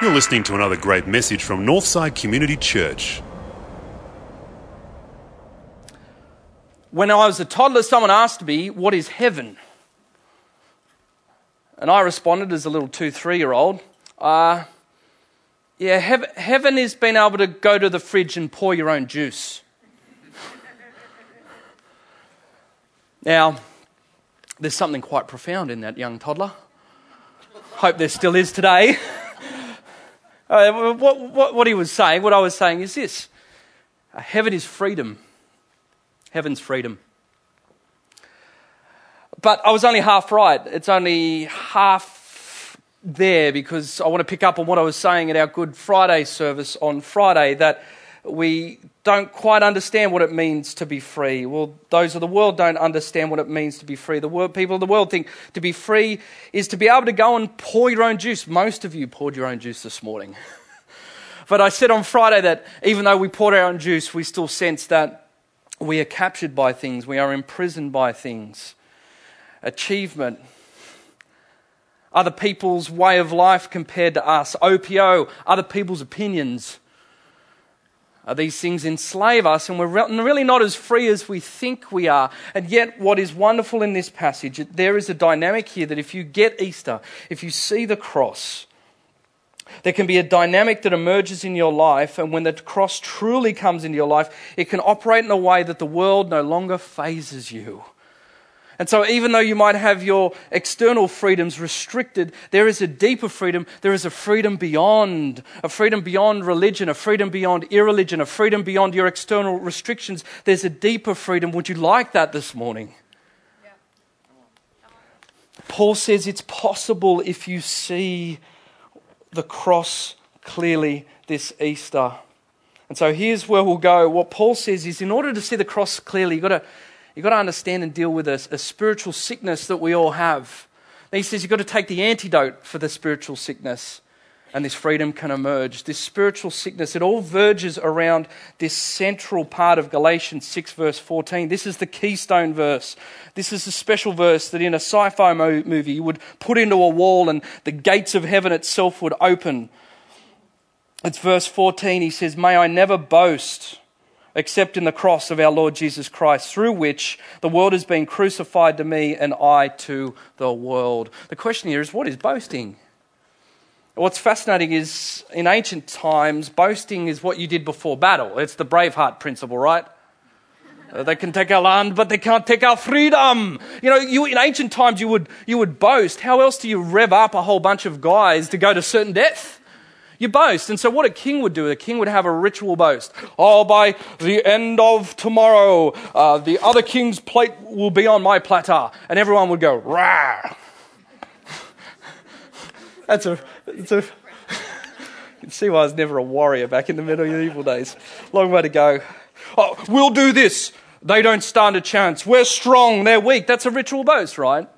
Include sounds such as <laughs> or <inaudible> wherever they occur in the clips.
You're listening to another great message from Northside Community Church. When I was a toddler, someone asked me, What is heaven? And I responded as a little two, three year old, uh, Yeah, hev- heaven is being able to go to the fridge and pour your own juice. <laughs> now, there's something quite profound in that young toddler. Hope there still is today. <laughs> uh, what, what, what he was saying, what I was saying is this uh, heaven is freedom. Heaven's freedom. But I was only half right. It's only half there because I want to pick up on what I was saying at our Good Friday service on Friday that we don't quite understand what it means to be free. Well, those of the world don't understand what it means to be free. The world, people of the world think to be free is to be able to go and pour your own juice. Most of you poured your own juice this morning. <laughs> but I said on Friday that even though we poured our own juice, we still sense that we are captured by things, we are imprisoned by things. Achievement, other people's way of life compared to us, OPO, other people's opinions these things enslave us, and we're really not as free as we think we are. And yet, what is wonderful in this passage, there is a dynamic here that if you get Easter, if you see the cross, there can be a dynamic that emerges in your life, and when the cross truly comes into your life, it can operate in a way that the world no longer phases you. And so, even though you might have your external freedoms restricted, there is a deeper freedom. There is a freedom beyond, a freedom beyond religion, a freedom beyond irreligion, a freedom beyond your external restrictions. There's a deeper freedom. Would you like that this morning? Paul says it's possible if you see the cross clearly this Easter. And so here's where we'll go. What Paul says is in order to see the cross clearly, you've got to You've got to understand and deal with a, a spiritual sickness that we all have. And he says you've got to take the antidote for the spiritual sickness, and this freedom can emerge. This spiritual sickness, it all verges around this central part of Galatians 6, verse 14. This is the keystone verse. This is a special verse that in a sci fi movie you would put into a wall and the gates of heaven itself would open. It's verse 14. He says, May I never boast except in the cross of our Lord Jesus Christ, through which the world has been crucified to me and I to the world. The question here is what is boasting? What's fascinating is in ancient times, boasting is what you did before battle. It's the Braveheart principle, right? Uh, they can take our land, but they can't take our freedom. You know, you, in ancient times, you would, you would boast. How else do you rev up a whole bunch of guys to go to certain death? You boast. And so, what a king would do, a king would have a ritual boast. Oh, by the end of tomorrow, uh, the other king's plate will be on my platter. And everyone would go, rah. <laughs> That's a, that's a, <laughs> you can see why I was never a warrior back in the medieval days. Long way to go. Oh, we'll do this. They don't stand a chance. We're strong, they're weak. That's a ritual boast, right?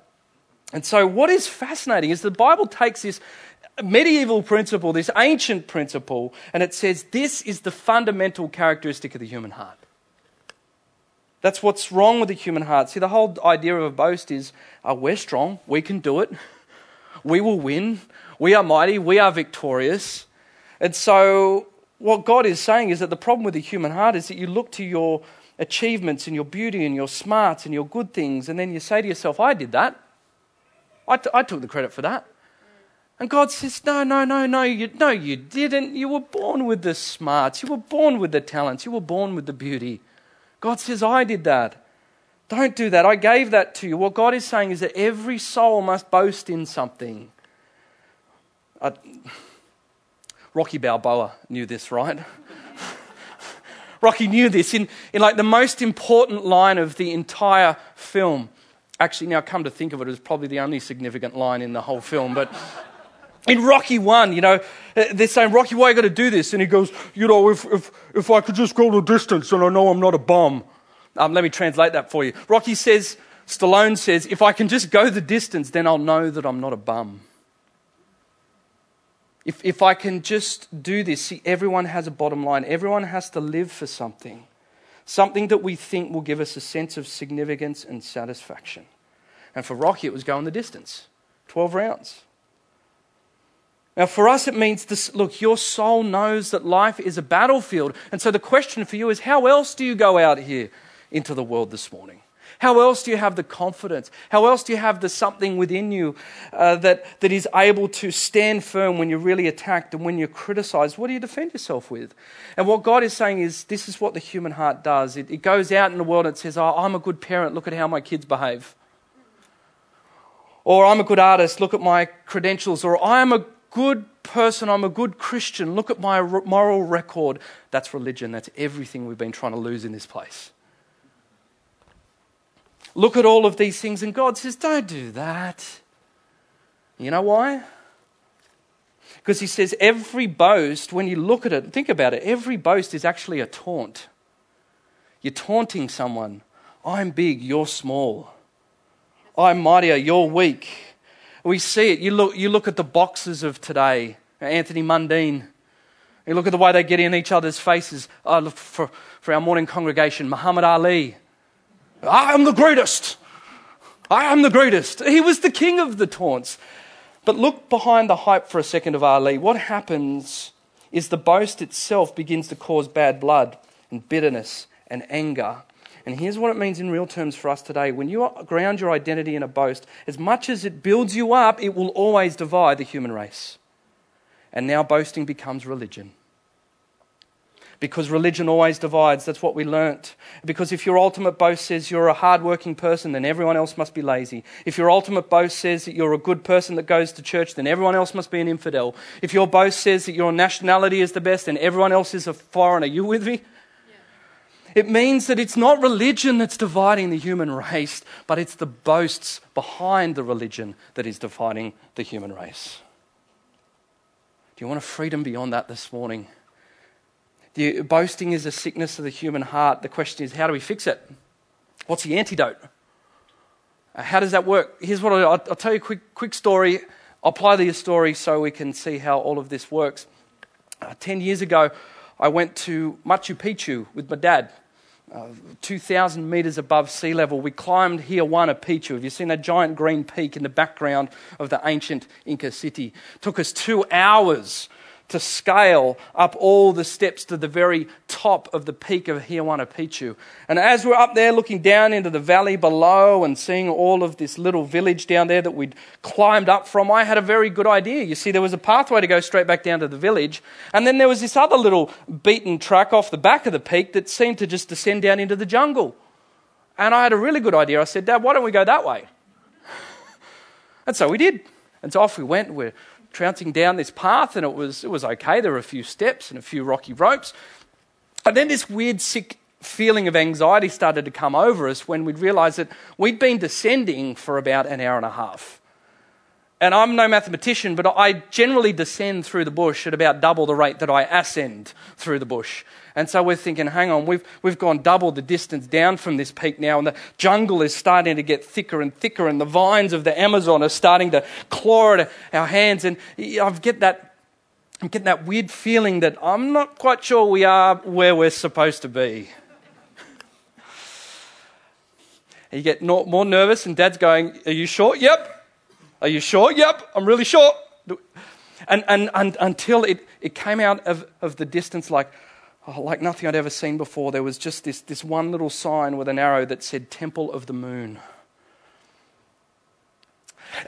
And so, what is fascinating is the Bible takes this medieval principle, this ancient principle, and it says this is the fundamental characteristic of the human heart. That's what's wrong with the human heart. See, the whole idea of a boast is uh, we're strong, we can do it, we will win, we are mighty, we are victorious. And so, what God is saying is that the problem with the human heart is that you look to your achievements and your beauty and your smarts and your good things, and then you say to yourself, I did that. I, t- I took the credit for that. And God says, No, no, no, no, you, no, you didn't. You were born with the smarts. You were born with the talents. You were born with the beauty. God says, I did that. Don't do that. I gave that to you. What God is saying is that every soul must boast in something. Uh, Rocky Balboa knew this, right? <laughs> Rocky knew this in, in like the most important line of the entire film. Actually, now come to think of it, it was probably the only significant line in the whole film, but in Rocky 1, you know, they're saying, Rocky, why you got to do this? And he goes, you know, if, if, if I could just go the distance and I know I'm not a bum. Um, let me translate that for you. Rocky says, Stallone says, if I can just go the distance, then I'll know that I'm not a bum. If, if I can just do this, see, everyone has a bottom line. Everyone has to live for something, something that we think will give us a sense of significance and satisfaction. And for Rocky, it was going the distance 12 rounds. Now, for us, it means this look, your soul knows that life is a battlefield. And so the question for you is how else do you go out here into the world this morning? How else do you have the confidence? How else do you have the something within you uh, that, that is able to stand firm when you're really attacked and when you're criticized? What do you defend yourself with? And what God is saying is this is what the human heart does. It, it goes out in the world and says, Oh, I'm a good parent. Look at how my kids behave. Or I'm a good artist. Look at my credentials. Or I am a good person. I'm a good Christian. Look at my moral record. That's religion. That's everything we've been trying to lose in this place look at all of these things, and God says, Don't do that. You know why? Because He says every boast, when you look at it, think about it, every boast is actually a taunt. You're taunting someone. I'm big, you're small. I'm mightier, you're weak. We see it. You look, you look at the boxers of today, Anthony Mundine. You look at the way they get in each other's faces. Oh, look for, for our morning congregation, Muhammad Ali. I am the greatest. I am the greatest. He was the king of the taunts. But look behind the hype for a second of Ali. What happens is the boast itself begins to cause bad blood and bitterness and anger. And here's what it means in real terms for us today. When you ground your identity in a boast, as much as it builds you up, it will always divide the human race. And now boasting becomes religion because religion always divides. That's what we learnt. Because if your ultimate boast says you're a hardworking person, then everyone else must be lazy. If your ultimate boast says that you're a good person that goes to church, then everyone else must be an infidel. If your boast says that your nationality is the best, then everyone else is a foreigner. You with me? It means that it's not religion that's dividing the human race, but it's the boasts behind the religion that is dividing the human race. Do you want a freedom beyond that this morning? The, boasting is a sickness of the human heart. The question is, how do we fix it? What's the antidote? Uh, how does that work? Here's what I'll, I'll tell you a quick, quick story. I'll apply the story so we can see how all of this works. Uh, Ten years ago, I went to Machu Picchu with my dad. Uh, 2,000 meters above sea level. We climbed Huayna Picchu. Have you seen that giant green peak in the background of the ancient Inca city? It took us two hours to scale up all the steps to the very top of the peak of Huayna Picchu. And as we're up there looking down into the valley below and seeing all of this little village down there that we'd climbed up from, I had a very good idea. You see, there was a pathway to go straight back down to the village. And then there was this other little beaten track off the back of the peak that seemed to just descend down into the jungle. And I had a really good idea. I said, Dad, why don't we go that way? <laughs> and so we did. And so off we went. We're trouncing down this path, and it was, it was okay. There were a few steps and a few rocky ropes. And then this weird, sick feeling of anxiety started to come over us when we'd realized that we'd been descending for about an hour and a half. And I'm no mathematician, but I generally descend through the bush at about double the rate that I ascend through the bush. And so we're thinking, hang on, we've, we've gone double the distance down from this peak now, and the jungle is starting to get thicker and thicker, and the vines of the Amazon are starting to claw at our hands. And I get that, I'm getting that weird feeling that I'm not quite sure we are where we're supposed to be. <laughs> you get more nervous, and dad's going, Are you sure? Yep. Are you sure? Yep, I'm really sure. And, and, and until it, it came out of, of the distance like, oh, like nothing I'd ever seen before, there was just this, this one little sign with an arrow that said Temple of the Moon.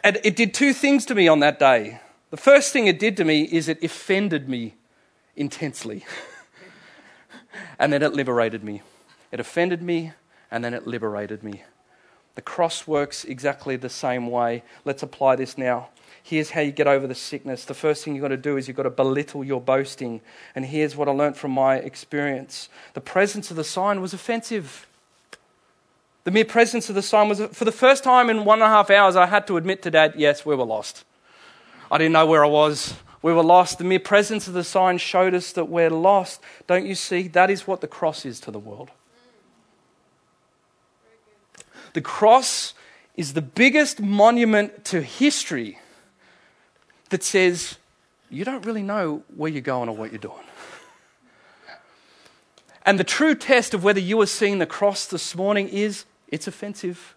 And it did two things to me on that day. The first thing it did to me is it offended me intensely. <laughs> and then it liberated me. It offended me, and then it liberated me. The cross works exactly the same way. Let's apply this now. Here's how you get over the sickness. The first thing you've got to do is you've got to belittle your boasting. And here's what I learned from my experience the presence of the sign was offensive. The mere presence of the sign was, for the first time in one and a half hours, I had to admit to Dad, yes, we were lost. I didn't know where I was. We were lost. The mere presence of the sign showed us that we're lost. Don't you see? That is what the cross is to the world. The cross is the biggest monument to history that says you don't really know where you're going or what you're doing. And the true test of whether you are seeing the cross this morning is it's offensive.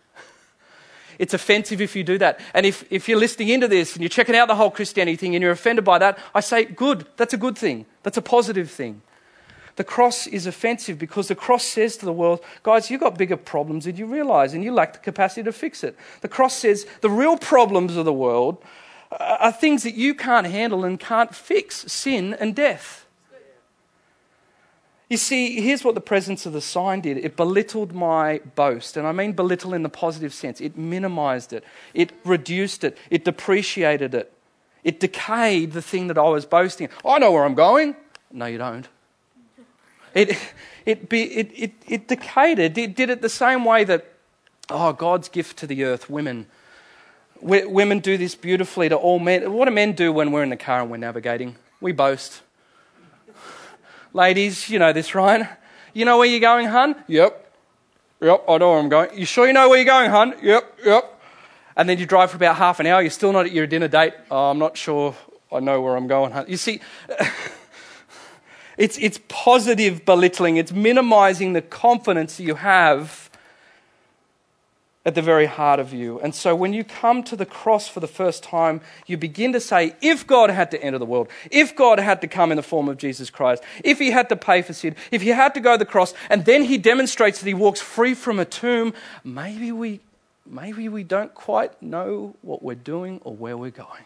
It's offensive if you do that. And if, if you're listening into this and you're checking out the whole Christianity thing and you're offended by that, I say, good. That's a good thing. That's a positive thing. The cross is offensive because the cross says to the world, guys, you've got bigger problems than you realize and you lack the capacity to fix it. The cross says the real problems of the world are things that you can't handle and can't fix sin and death. You see, here's what the presence of the sign did it belittled my boast. And I mean belittle in the positive sense. It minimized it, it reduced it, it depreciated it, it decayed the thing that I was boasting. I know where I'm going. No, you don't. It, it, be, it, it, it decayed it. Did it the same way that, oh, God's gift to the earth, women. Women do this beautifully to all men. What do men do when we're in the car and we're navigating? We boast. Ladies, you know this, right? You know where you're going, hun? Yep. Yep, I know where I'm going. You sure you know where you're going, hun? Yep, yep. And then you drive for about half an hour. You're still not at your dinner date. Oh, I'm not sure I know where I'm going, hun. You see, <laughs> it's, it's positive belittling, it's minimizing the confidence you have at the very heart of you. And so when you come to the cross for the first time, you begin to say, if God had to enter the world, if God had to come in the form of Jesus Christ, if he had to pay for sin, if he had to go to the cross, and then he demonstrates that he walks free from a tomb, maybe we, maybe we don't quite know what we're doing or where we're going.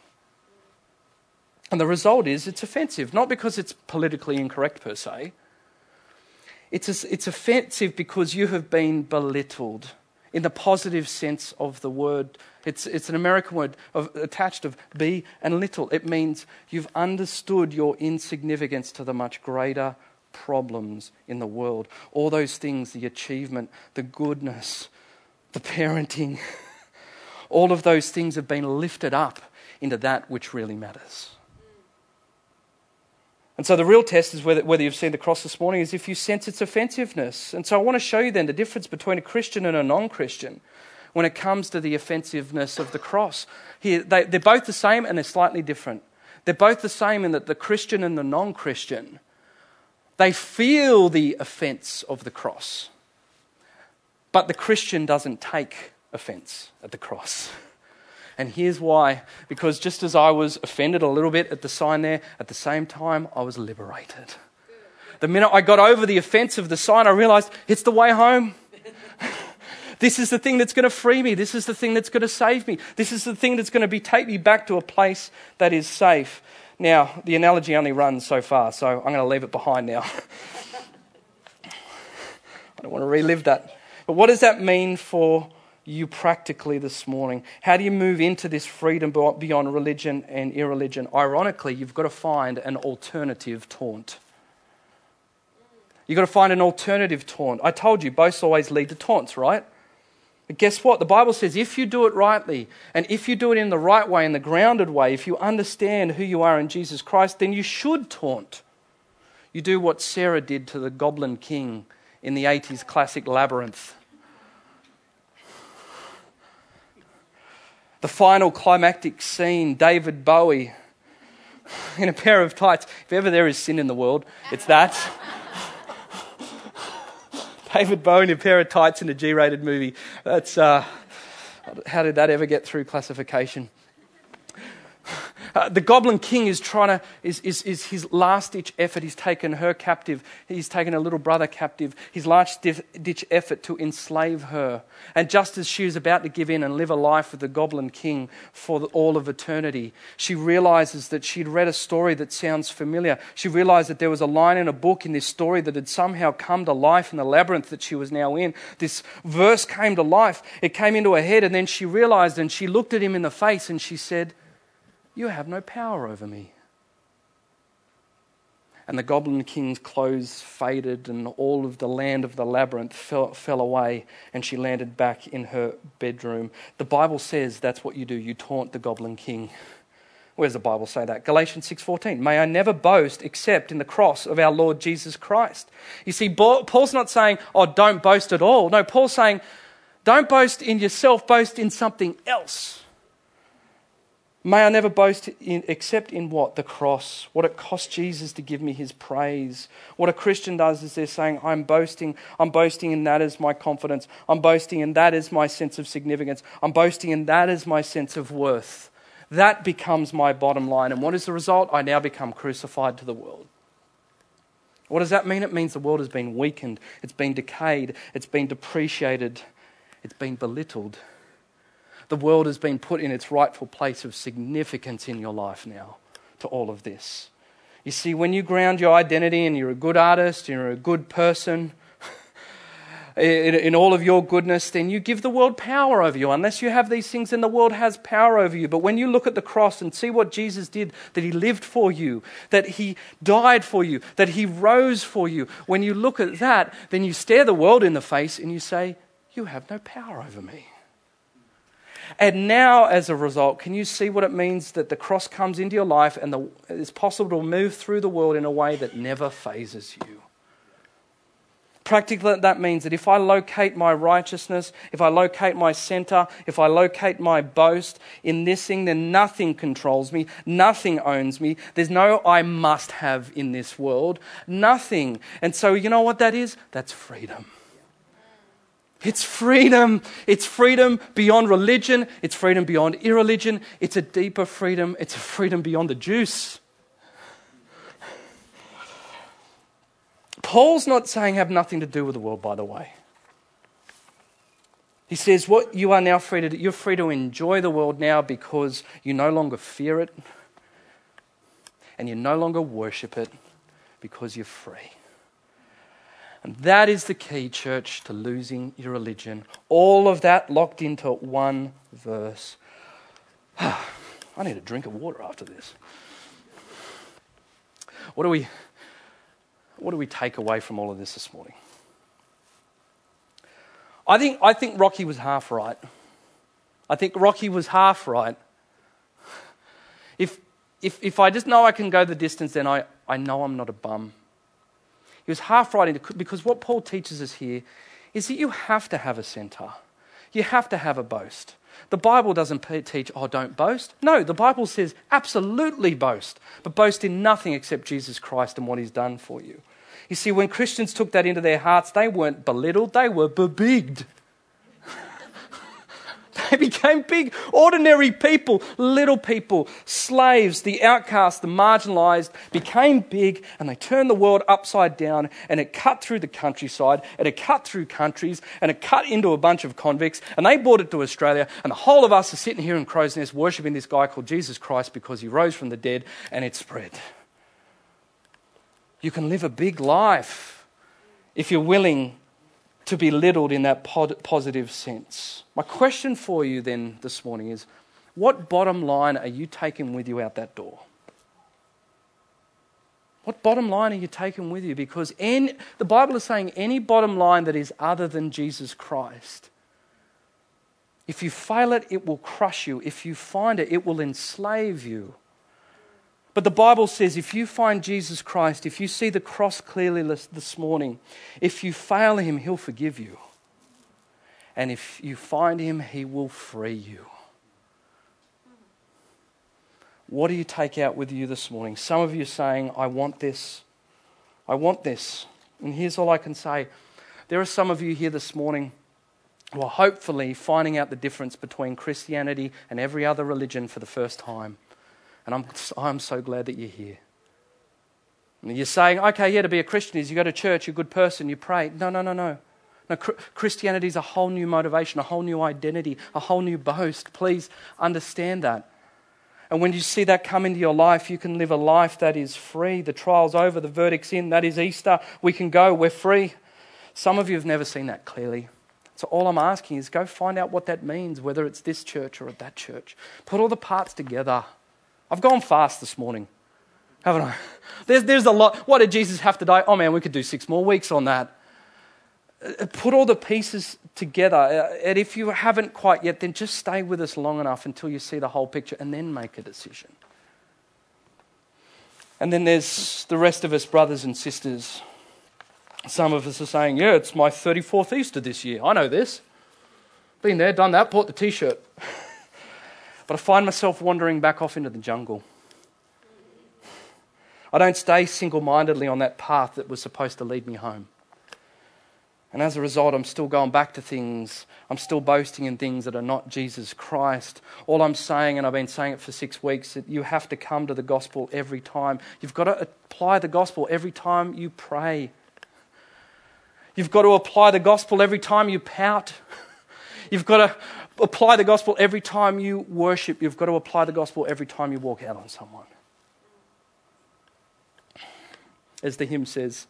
And the result is it's offensive, not because it's politically incorrect per se. It's, it's offensive because you have been belittled in the positive sense of the word. It's, it's an American word of, attached of be and little. It means you've understood your insignificance to the much greater problems in the world. All those things, the achievement, the goodness, the parenting, <laughs> all of those things have been lifted up into that which really matters. And so the real test is whether, whether you've seen the cross this morning is if you sense its offensiveness. And so I want to show you then the difference between a Christian and a non Christian when it comes to the offensiveness of the cross. Here, they, they're both the same and they're slightly different. They're both the same in that the Christian and the non Christian, they feel the offense of the cross. But the Christian doesn't take offense at the cross. <laughs> And here's why because just as I was offended a little bit at the sign there, at the same time, I was liberated. The minute I got over the offense of the sign, I realized it's the way home. <laughs> this is the thing that's going to free me. This is the thing that's going to save me. This is the thing that's going to be, take me back to a place that is safe. Now, the analogy only runs so far, so I'm going to leave it behind now. <laughs> I don't want to relive that. But what does that mean for you practically this morning? How do you move into this freedom beyond religion and irreligion? Ironically, you've got to find an alternative taunt. You've got to find an alternative taunt. I told you, boasts always lead to taunts, right? But guess what? The Bible says if you do it rightly, and if you do it in the right way, in the grounded way, if you understand who you are in Jesus Christ, then you should taunt. You do what Sarah did to the Goblin King in the 80s classic Labyrinth. The final climactic scene, David Bowie <sighs> in a pair of tights. If ever there is sin in the world, it's that. <laughs> David Bowie in a pair of tights in a G rated movie. That's, uh, how did that ever get through classification? Uh, the Goblin King is trying to, is, is, is his last ditch effort. He's taken her captive. He's taken a little brother captive. His last ditch effort to enslave her. And just as she was about to give in and live a life with the Goblin King for the, all of eternity, she realizes that she'd read a story that sounds familiar. She realized that there was a line in a book in this story that had somehow come to life in the labyrinth that she was now in. This verse came to life. It came into her head, and then she realized and she looked at him in the face and she said, you have no power over me. And the Goblin King's clothes faded, and all of the land of the labyrinth fell, fell away, and she landed back in her bedroom. The Bible says that's what you do you taunt the Goblin King. Where does the Bible say that? Galatians 6:14. May I never boast except in the cross of our Lord Jesus Christ. You see, Paul's not saying, "Oh, don't boast at all." No, Paul's saying, "Don't boast in yourself, boast in something else." May I never boast in, except in what? The cross. What it cost Jesus to give me his praise. What a Christian does is they're saying, I'm boasting. I'm boasting in that as my confidence. I'm boasting in that as my sense of significance. I'm boasting in that as my sense of worth. That becomes my bottom line. And what is the result? I now become crucified to the world. What does that mean? It means the world has been weakened, it's been decayed, it's been depreciated, it's been belittled the world has been put in its rightful place of significance in your life now to all of this. You see, when you ground your identity and you're a good artist, you're a good person, <laughs> in, in, all of your goodness, then you give the world power over you. Unless you have these things, then the world has power over you. But when you look at the cross and see what Jesus did, that he lived for you, that he died for you, that he rose for you, when you look at that, then you stare the world in the face and you say, You have no power over me. And now, as a result, can you see what it means that the cross comes into your life and the, it's possible to move through the world in a way that never phases you? Practically, that means that if I locate my righteousness, if I locate my center, if I locate my boast in this thing, then nothing controls me, nothing owns me. There's no I must have in this world, nothing. And so, you know what that is? That's freedom. It's freedom. It's freedom beyond religion. It's freedom beyond irreligion. It's a deeper freedom. It's a freedom beyond the juice. Paul's not saying have nothing to do with the world, by the way. He says, What you are now free to do, you're free to enjoy the world now because you no longer fear it and you no longer worship it because you're free. And that is the key, church, to losing your religion. All of that locked into one verse. <sighs> I need a drink of water after this. What do we, what do we take away from all of this this morning? I think, I think Rocky was half right. I think Rocky was half right. If, if, if I just know I can go the distance, then I, I know I'm not a bum. He was half right because what Paul teaches us here is that you have to have a center. You have to have a boast. The Bible doesn't teach, oh, don't boast. No, the Bible says absolutely boast, but boast in nothing except Jesus Christ and what he's done for you. You see, when Christians took that into their hearts, they weren't belittled, they were bebigged. <laughs> They became big, ordinary people, little people, slaves, the outcast, the marginalized, became big, and they turned the world upside down, and it cut through the countryside, and it cut through countries, and it cut into a bunch of convicts, and they brought it to Australia, and the whole of us are sitting here in Crow's Nest worshipping this guy called Jesus Christ because he rose from the dead, and it spread. You can live a big life if you're willing to be littled in that positive sense. My question for you then this morning is what bottom line are you taking with you out that door? What bottom line are you taking with you? Because any, the Bible is saying any bottom line that is other than Jesus Christ, if you fail it, it will crush you. If you find it, it will enslave you. But the Bible says if you find Jesus Christ, if you see the cross clearly this morning, if you fail him, he'll forgive you. And if you find him, he will free you. What do you take out with you this morning? Some of you are saying, I want this. I want this. And here's all I can say there are some of you here this morning who are hopefully finding out the difference between Christianity and every other religion for the first time. And I'm, I'm so glad that you're here. And you're saying, okay, yeah, to be a Christian is you go to church, you're a good person, you pray. No, no, no, no. No, Christianity is a whole new motivation, a whole new identity, a whole new boast. Please understand that. And when you see that come into your life, you can live a life that is free. The trial's over, the verdict's in. That is Easter. We can go, we're free. Some of you have never seen that clearly. So all I'm asking is go find out what that means, whether it's this church or at that church. Put all the parts together. I've gone fast this morning, haven't I? There's, there's a lot. Why did Jesus have to die? Oh man, we could do six more weeks on that. Uh, put all the pieces together. Uh, and if you haven't quite yet, then just stay with us long enough until you see the whole picture and then make a decision. And then there's the rest of us, brothers and sisters. Some of us are saying, Yeah, it's my 34th Easter this year. I know this. Been there, done that, bought the t shirt. <laughs> But I find myself wandering back off into the jungle. I don't stay single mindedly on that path that was supposed to lead me home. And as a result, I'm still going back to things. I'm still boasting in things that are not Jesus Christ. All I'm saying, and I've been saying it for six weeks, that you have to come to the gospel every time. You've got to apply the gospel every time you pray. You've got to apply the gospel every time you pout. <laughs> You've got to apply the gospel every time you worship. You've got to apply the gospel every time you walk out on someone. As the hymn says,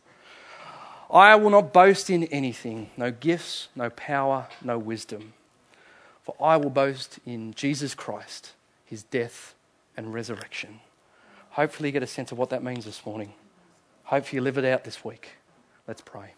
I will not boast in anything, no gifts, no power, no wisdom. For I will boast in Jesus Christ, his death and resurrection. Hopefully, you get a sense of what that means this morning. Hopefully, you live it out this week. Let's pray.